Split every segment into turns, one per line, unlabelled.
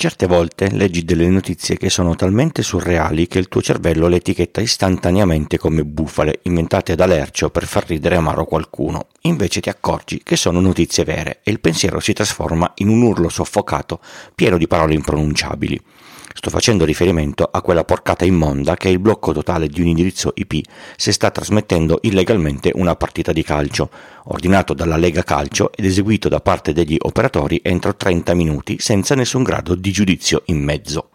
Certe volte leggi delle notizie che sono talmente surreali che il tuo cervello le etichetta istantaneamente come bufale, inventate da Lercio per far ridere amaro qualcuno. Invece ti accorgi che sono notizie vere e il pensiero si trasforma in un urlo soffocato pieno di parole impronunciabili. Sto facendo riferimento a quella porcata immonda che è il blocco totale di un indirizzo IP se sta trasmettendo illegalmente una partita di calcio, ordinato dalla Lega Calcio ed eseguito da parte degli operatori entro 30 minuti senza nessun grado di giudizio in mezzo.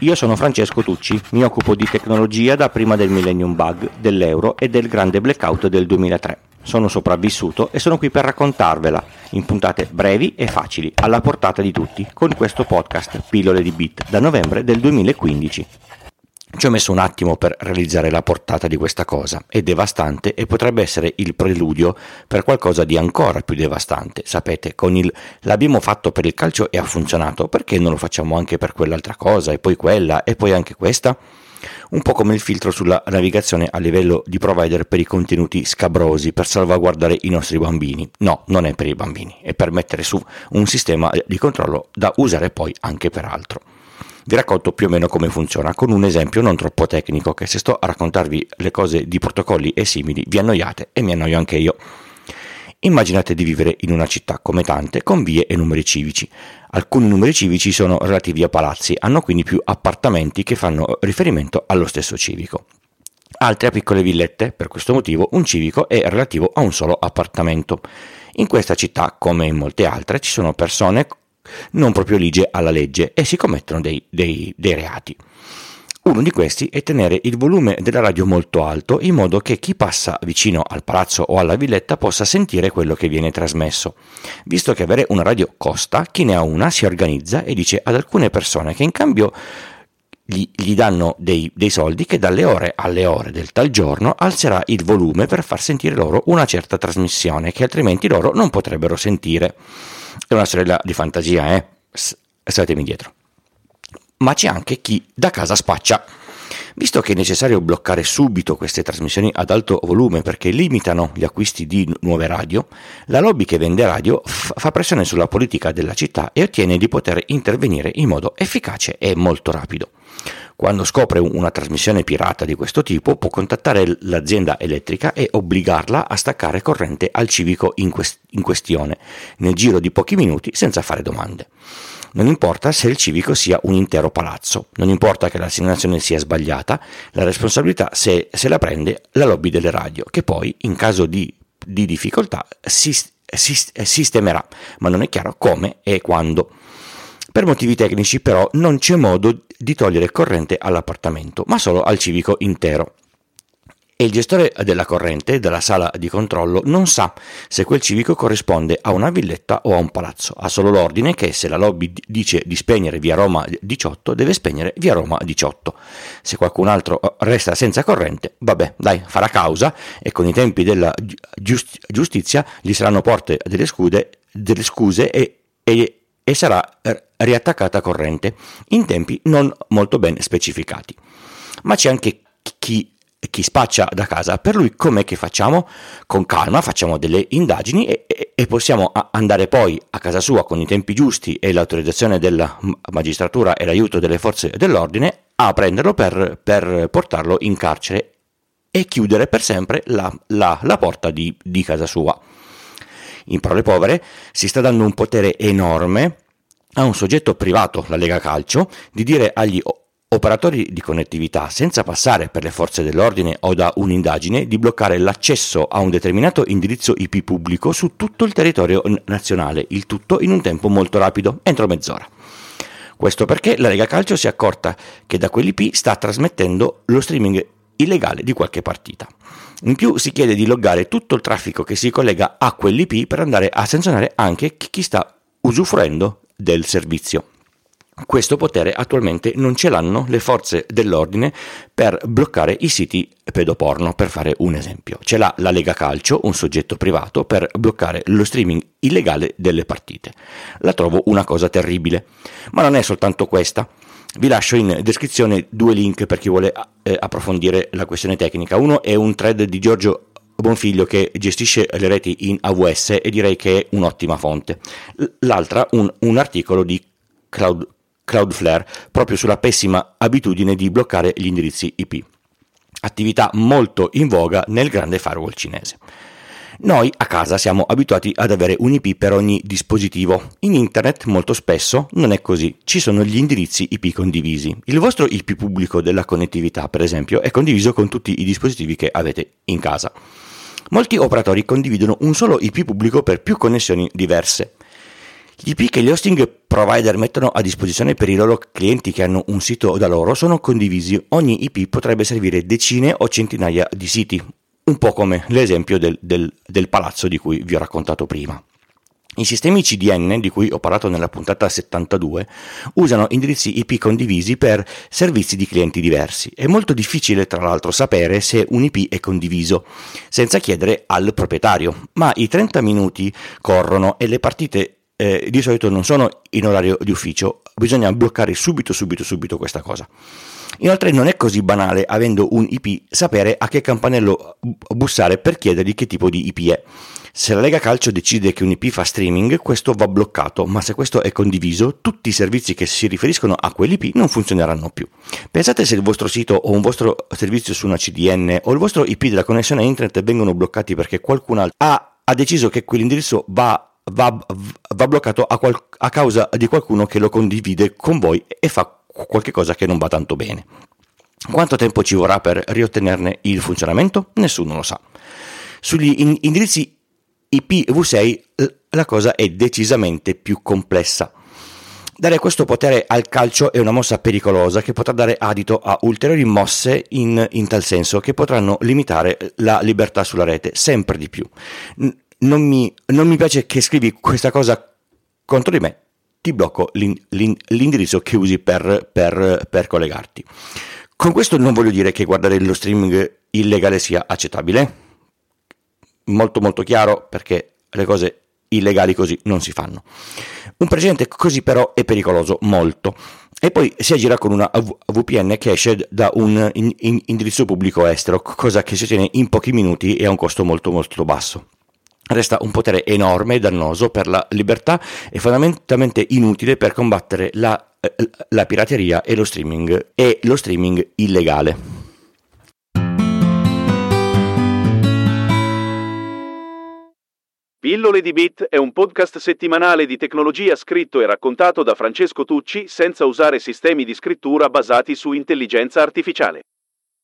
Io sono Francesco Tucci, mi occupo di tecnologia da prima del Millennium Bug, dell'euro e del grande blackout del 2003. Sono sopravvissuto e sono qui per raccontarvela in puntate brevi e facili, alla portata di tutti, con questo podcast Pillole di Bit da novembre del 2015. Ci ho messo un attimo per realizzare la portata di questa cosa, è devastante e potrebbe essere il preludio per qualcosa di ancora più devastante. Sapete, con il l'abbiamo fatto per il calcio e ha funzionato, perché non lo facciamo anche per quell'altra cosa e poi quella e poi anche questa? Un po' come il filtro sulla navigazione a livello di provider per i contenuti scabrosi per salvaguardare i nostri bambini. No, non è per i bambini, è per mettere su un sistema di controllo da usare poi anche per altro. Vi racconto più o meno come funziona con un esempio non troppo tecnico che se sto a raccontarvi le cose di protocolli e simili vi annoiate e mi annoio anche io. Immaginate di vivere in una città come tante con vie e numeri civici. Alcuni numeri civici sono relativi a palazzi, hanno quindi più appartamenti che fanno riferimento allo stesso civico. Altri a piccole villette, per questo motivo un civico è relativo a un solo appartamento. In questa città, come in molte altre, ci sono persone non proprio ligie alla legge e si commettono dei, dei, dei reati. Uno di questi è tenere il volume della radio molto alto in modo che chi passa vicino al palazzo o alla villetta possa sentire quello che viene trasmesso. Visto che avere una radio costa, chi ne ha una si organizza e dice ad alcune persone che in cambio gli, gli danno dei, dei, soldi che dalle ore alle ore del tal giorno alzerà il volume per far sentire loro una certa trasmissione che altrimenti loro non potrebbero sentire. È una sorella di fantasia, eh? Statemi dietro ma c'è anche chi da casa spaccia. Visto che è necessario bloccare subito queste trasmissioni ad alto volume perché limitano gli acquisti di nuove radio, la lobby che vende radio f- fa pressione sulla politica della città e ottiene di poter intervenire in modo efficace e molto rapido. Quando scopre una trasmissione pirata di questo tipo può contattare l'azienda elettrica e obbligarla a staccare corrente al civico in, quest- in questione nel giro di pochi minuti senza fare domande. Non importa se il civico sia un intero palazzo, non importa che l'assegnazione sia sbagliata, la responsabilità se, se la prende la lobby delle radio, che poi in caso di, di difficoltà si, si, sistemerà, ma non è chiaro come e quando. Per motivi tecnici però non c'è modo di togliere corrente all'appartamento, ma solo al civico intero e il gestore della corrente della sala di controllo non sa se quel civico corrisponde a una villetta o a un palazzo, ha solo l'ordine che se la lobby dice di spegnere via Roma 18 deve spegnere via Roma 18. Se qualcun altro eh, resta senza corrente, vabbè, dai, farà causa e con i tempi della giust- giustizia gli saranno porte delle, scude, delle scuse e, e, e sarà riattaccata corrente in tempi non molto ben specificati. Ma c'è anche chi chi spaccia da casa. Per lui com'è che facciamo? Con calma facciamo delle indagini e, e, e possiamo andare poi a casa sua con i tempi giusti e l'autorizzazione della magistratura e l'aiuto delle forze dell'ordine a prenderlo per, per portarlo in carcere e chiudere per sempre la, la, la porta di, di casa sua. In parole povere, si sta dando un potere enorme a un soggetto privato, la Lega Calcio, di dire agli operatori di connettività, senza passare per le forze dell'ordine o da un'indagine, di bloccare l'accesso a un determinato indirizzo IP pubblico su tutto il territorio nazionale, il tutto in un tempo molto rapido, entro mezz'ora. Questo perché la Lega Calcio si è accorta che da quell'IP sta trasmettendo lo streaming illegale di qualche partita. In più si chiede di loggare tutto il traffico che si collega a quell'IP per andare a sanzionare anche chi sta usufruendo del servizio. Questo potere attualmente non ce l'hanno le forze dell'ordine per bloccare i siti pedoporno, per fare un esempio. Ce l'ha la Lega Calcio, un soggetto privato, per bloccare lo streaming illegale delle partite. La trovo una cosa terribile. Ma non è soltanto questa. Vi lascio in descrizione due link per chi vuole eh, approfondire la questione tecnica. Uno è un thread di Giorgio Bonfiglio che gestisce le reti in AWS e direi che è un'ottima fonte. L'altra un, un articolo di Cloud, Cloudflare proprio sulla pessima abitudine di bloccare gli indirizzi IP, attività molto in voga nel grande firewall cinese. Noi a casa siamo abituati ad avere un IP per ogni dispositivo. In internet molto spesso non è così, ci sono gli indirizzi IP condivisi. Il vostro IP pubblico della connettività, per esempio, è condiviso con tutti i dispositivi che avete in casa. Molti operatori condividono un solo IP pubblico per più connessioni diverse. Gli IP che gli hosting provider mettono a disposizione per i loro clienti che hanno un sito da loro sono condivisi. Ogni IP potrebbe servire decine o centinaia di siti, un po' come l'esempio del, del, del palazzo di cui vi ho raccontato prima. I sistemi CDN, di cui ho parlato nella puntata 72, usano indirizzi IP condivisi per servizi di clienti diversi. È molto difficile, tra l'altro, sapere se un IP è condiviso, senza chiedere al proprietario, ma i 30 minuti corrono e le partite eh, di solito non sono in orario di ufficio, bisogna bloccare subito, subito, subito questa cosa. Inoltre non è così banale, avendo un IP, sapere a che campanello bussare per chiedergli che tipo di IP è. Se la Lega Calcio decide che un IP fa streaming, questo va bloccato, ma se questo è condiviso, tutti i servizi che si riferiscono a quell'IP non funzioneranno più. Pensate se il vostro sito o un vostro servizio su una CDN o il vostro IP della connessione a internet vengono bloccati perché qualcun altro ha, ha deciso che quell'indirizzo va Va, va, bloccato a, qual- a, causa di qualcuno che lo condivide con voi e fa qualche cosa che non va tanto bene. Quanto tempo ci vorrà per riottenerne il funzionamento? Nessuno lo sa. Sugli in- indirizzi IPv6 la cosa è decisamente più complessa. Dare questo potere al calcio è una mossa pericolosa che potrà dare adito a ulteriori mosse in, in tal senso che potranno limitare la libertà sulla rete sempre di più. Non mi, non mi piace che scrivi questa cosa contro di me, ti blocco l'in, l'in, l'indirizzo che usi per, per, per collegarti. Con questo non voglio dire che guardare lo streaming illegale sia accettabile, molto molto chiaro perché le cose illegali così non si fanno. Un precedente così però è pericoloso molto e poi si aggira con una VPN che esce da un indirizzo pubblico estero, cosa che si ottiene in pochi minuti e a un costo molto molto basso. Resta un potere enorme e dannoso per la libertà e fondamentalmente inutile per combattere la, la pirateria e lo streaming e lo streaming illegale.
Pillole di Bit è un podcast settimanale di tecnologia scritto e raccontato da Francesco Tucci senza usare sistemi di scrittura basati su intelligenza artificiale.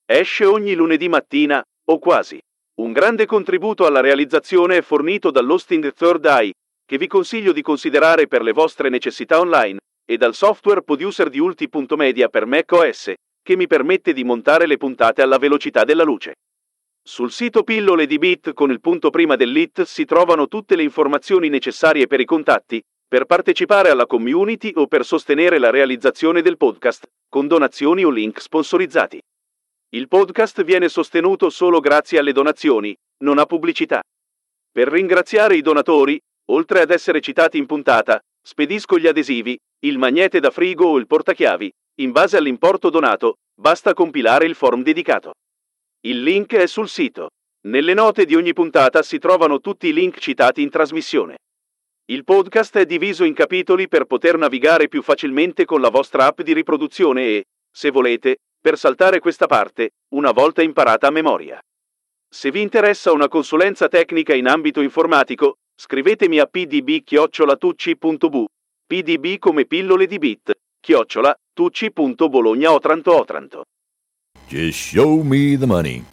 Esce ogni lunedì mattina, o quasi. Un grande contributo alla realizzazione è fornito dall'hosting Third Eye, che vi consiglio di considerare per le vostre necessità online, e dal software producer di Ulti.media per macOS, che mi permette di montare le puntate alla velocità della luce. Sul sito Pillole di Bit con il punto prima dell'IT si trovano tutte le informazioni necessarie per i contatti, per partecipare alla community o per sostenere la realizzazione del podcast, con donazioni o link sponsorizzati. Il podcast viene sostenuto solo grazie alle donazioni, non a pubblicità. Per ringraziare i donatori, oltre ad essere citati in puntata, spedisco gli adesivi, il magnete da frigo o il portachiavi, in base all'importo donato, basta compilare il form dedicato. Il link è sul sito. Nelle note di ogni puntata si trovano tutti i link citati in trasmissione. Il podcast è diviso in capitoli per poter navigare più facilmente con la vostra app di riproduzione e, se volete, per saltare questa parte, una volta imparata a memoria. Se vi interessa una consulenza tecnica in ambito informatico, scrivetemi a pdb-tucci.bu, pdb come pillole di bit, chiocciola, tucci.bologna Otranto Otranto.
Just show me the money.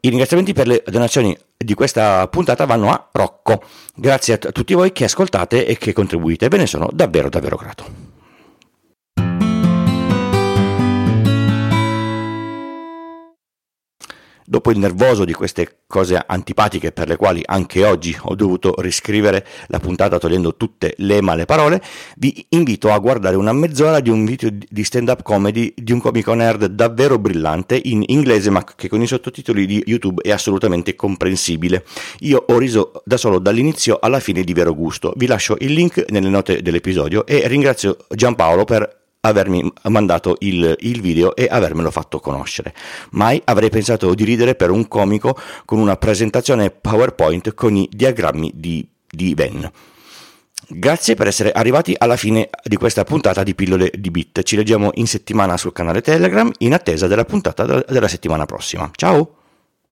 I ringraziamenti per le donazioni di questa puntata vanno a Rocco. Grazie a t- tutti voi che ascoltate e che contribuite, ve ne sono davvero davvero grato. Dopo il nervoso di queste cose antipatiche per le quali anche oggi ho dovuto riscrivere la puntata togliendo tutte le male parole, vi invito a guardare una mezz'ora di un video di stand-up comedy di un comico nerd davvero brillante in inglese ma che con i sottotitoli di YouTube è assolutamente comprensibile. Io ho riso da solo dall'inizio alla fine di vero gusto. Vi lascio il link nelle note dell'episodio e ringrazio Giampaolo per avermi mandato il, il, video e avermelo fatto conoscere. Mai avrei pensato di ridere per un comico con una presentazione PowerPoint con i diagrammi di, di Ben. Grazie per essere arrivati alla fine di questa puntata di Pillole di Bit. Ci leggiamo in settimana sul canale Telegram in attesa della puntata della settimana prossima. Ciao!